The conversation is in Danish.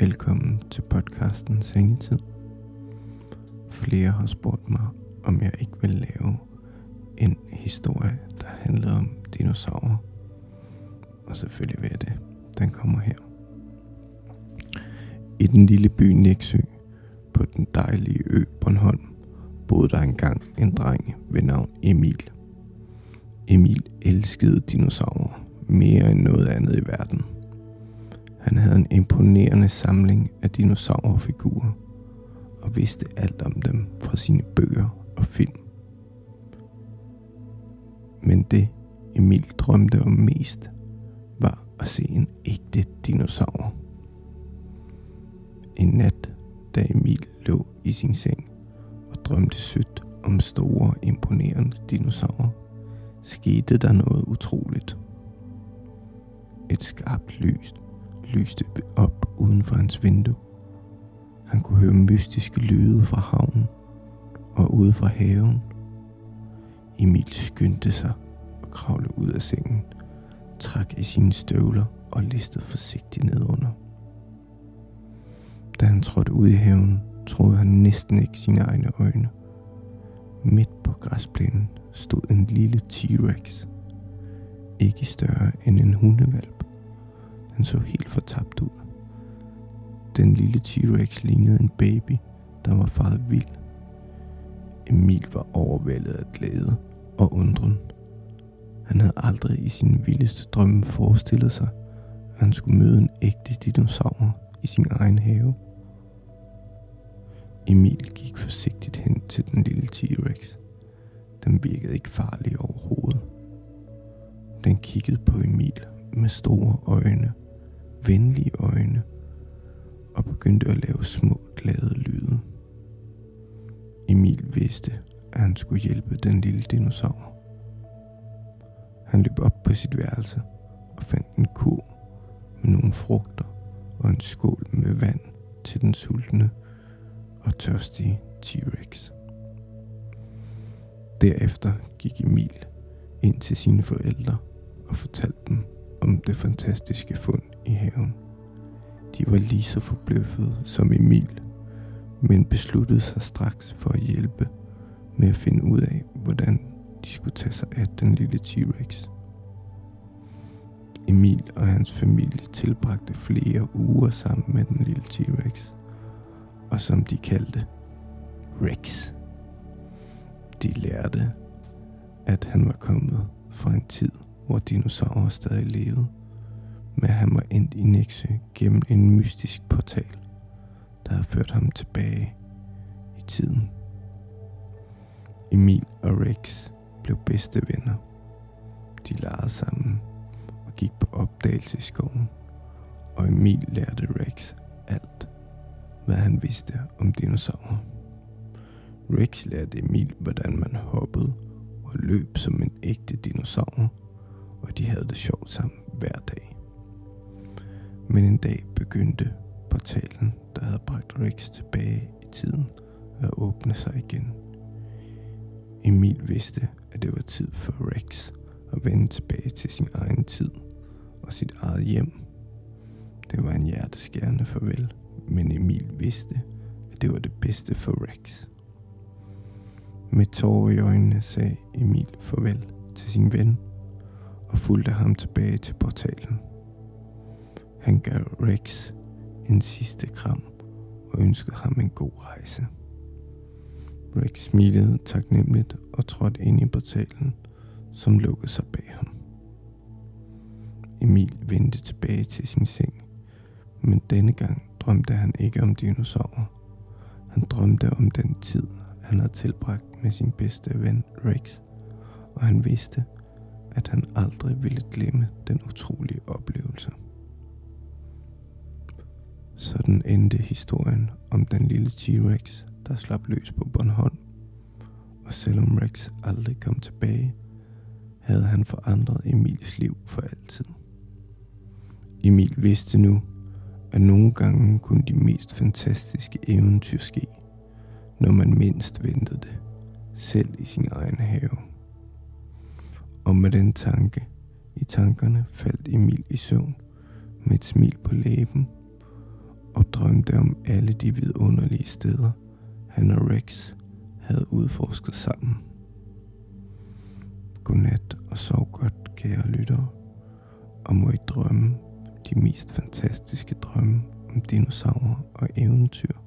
Velkommen til podcasten Sengetid. Flere har spurgt mig, om jeg ikke vil lave en historie, der handler om dinosaurer. Og selvfølgelig vil jeg det. Den kommer her. I den lille by Næksø, på den dejlige ø Bornholm, boede der engang en dreng ved navn Emil. Emil elskede dinosaurer mere end noget andet i verden. Han havde en imponerende samling af dinosaurfigurer og vidste alt om dem fra sine bøger og film. Men det Emil drømte om mest, var at se en ægte dinosaur. En nat, da Emil lå i sin seng og drømte sødt om store, imponerende dinosaurer, skete der noget utroligt. Et skarpt lys lyste op uden for hans vindue. Han kunne høre mystiske lyde fra havnen og ude fra haven. Emil skyndte sig og kravlede ud af sengen, trak i sine støvler og listede forsigtigt nedunder. Da han trådte ud i haven, troede han næsten ikke sine egne øjne. Midt på græsplænen stod en lille T-Rex. Ikke større end en hundevalp. Han så helt fortabt ud. Den lille T-Rex lignede en baby, der var faret vild. Emil var overvældet af glæde og undren. Han havde aldrig i sin vildeste drømme forestillet sig, at han skulle møde en ægte dinosaur i sin egen have. Emil gik forsigtigt hen til den lille T-Rex. Den virkede ikke farlig overhovedet. Den kiggede på Emil med store øjne, venlige øjne, og begyndte at lave små glade lyde. Emil vidste, at han skulle hjælpe den lille dinosaur. Han løb op på sit værelse og fandt en kur med nogle frugter og en skål med vand til den sultne og tørstige T-Rex. Derefter gik Emil ind til sine forældre og fortalte dem om det fantastiske fund i haven. De var lige så forbløffede som Emil, men besluttede sig straks for at hjælpe med at finde ud af, hvordan de skulle tage sig af den lille T-Rex. Emil og hans familie tilbragte flere uger sammen med den lille T-Rex, og som de kaldte Rex. De lærte, at han var kommet fra en tid, hvor dinosaurer stadig levede, men han var endt i Nexø gennem en mystisk portal, der havde ført ham tilbage i tiden. Emil og Rex blev bedste venner. De legede sammen og gik på opdagelse i skoven, og Emil lærte Rex alt, hvad han vidste om dinosaurer. Rex lærte Emil, hvordan man hoppede og løb som en ægte dinosaur, og de havde det sjovt sammen hver dag. Men en dag begyndte portalen, der havde bragt Rex tilbage i tiden, at åbne sig igen. Emil vidste, at det var tid for Rex at vende tilbage til sin egen tid og sit eget hjem. Det var en hjerteskærende farvel, men Emil vidste, at det var det bedste for Rex. Med tårer i øjnene sagde Emil farvel til sin ven og fulgte ham tilbage til portalen. Han gav Rex en sidste kram og ønskede ham en god rejse. Rex smilede taknemmeligt og trådte ind i portalen, som lukkede sig bag ham. Emil vendte tilbage til sin seng, men denne gang drømte han ikke om dinosaurer. Han drømte om den tid, han havde tilbragt med sin bedste ven Rex, og han vidste, at han aldrig ville glemme den utrolige oplevelse. Sådan endte historien om den lille T-Rex, der slap løs på Bornholm. Og selvom Rex aldrig kom tilbage, havde han forandret Emils liv for altid. Emil vidste nu, at nogle gange kunne de mest fantastiske eventyr ske, når man mindst ventede det, selv i sin egen have. Og med den tanke i tankerne faldt Emil i søvn med et smil på læben drømte om alle de vidunderlige steder, han og Rex havde udforsket sammen. Godnat og sov godt, kære lyttere, og må I drømme de mest fantastiske drømme om dinosaurer og eventyr.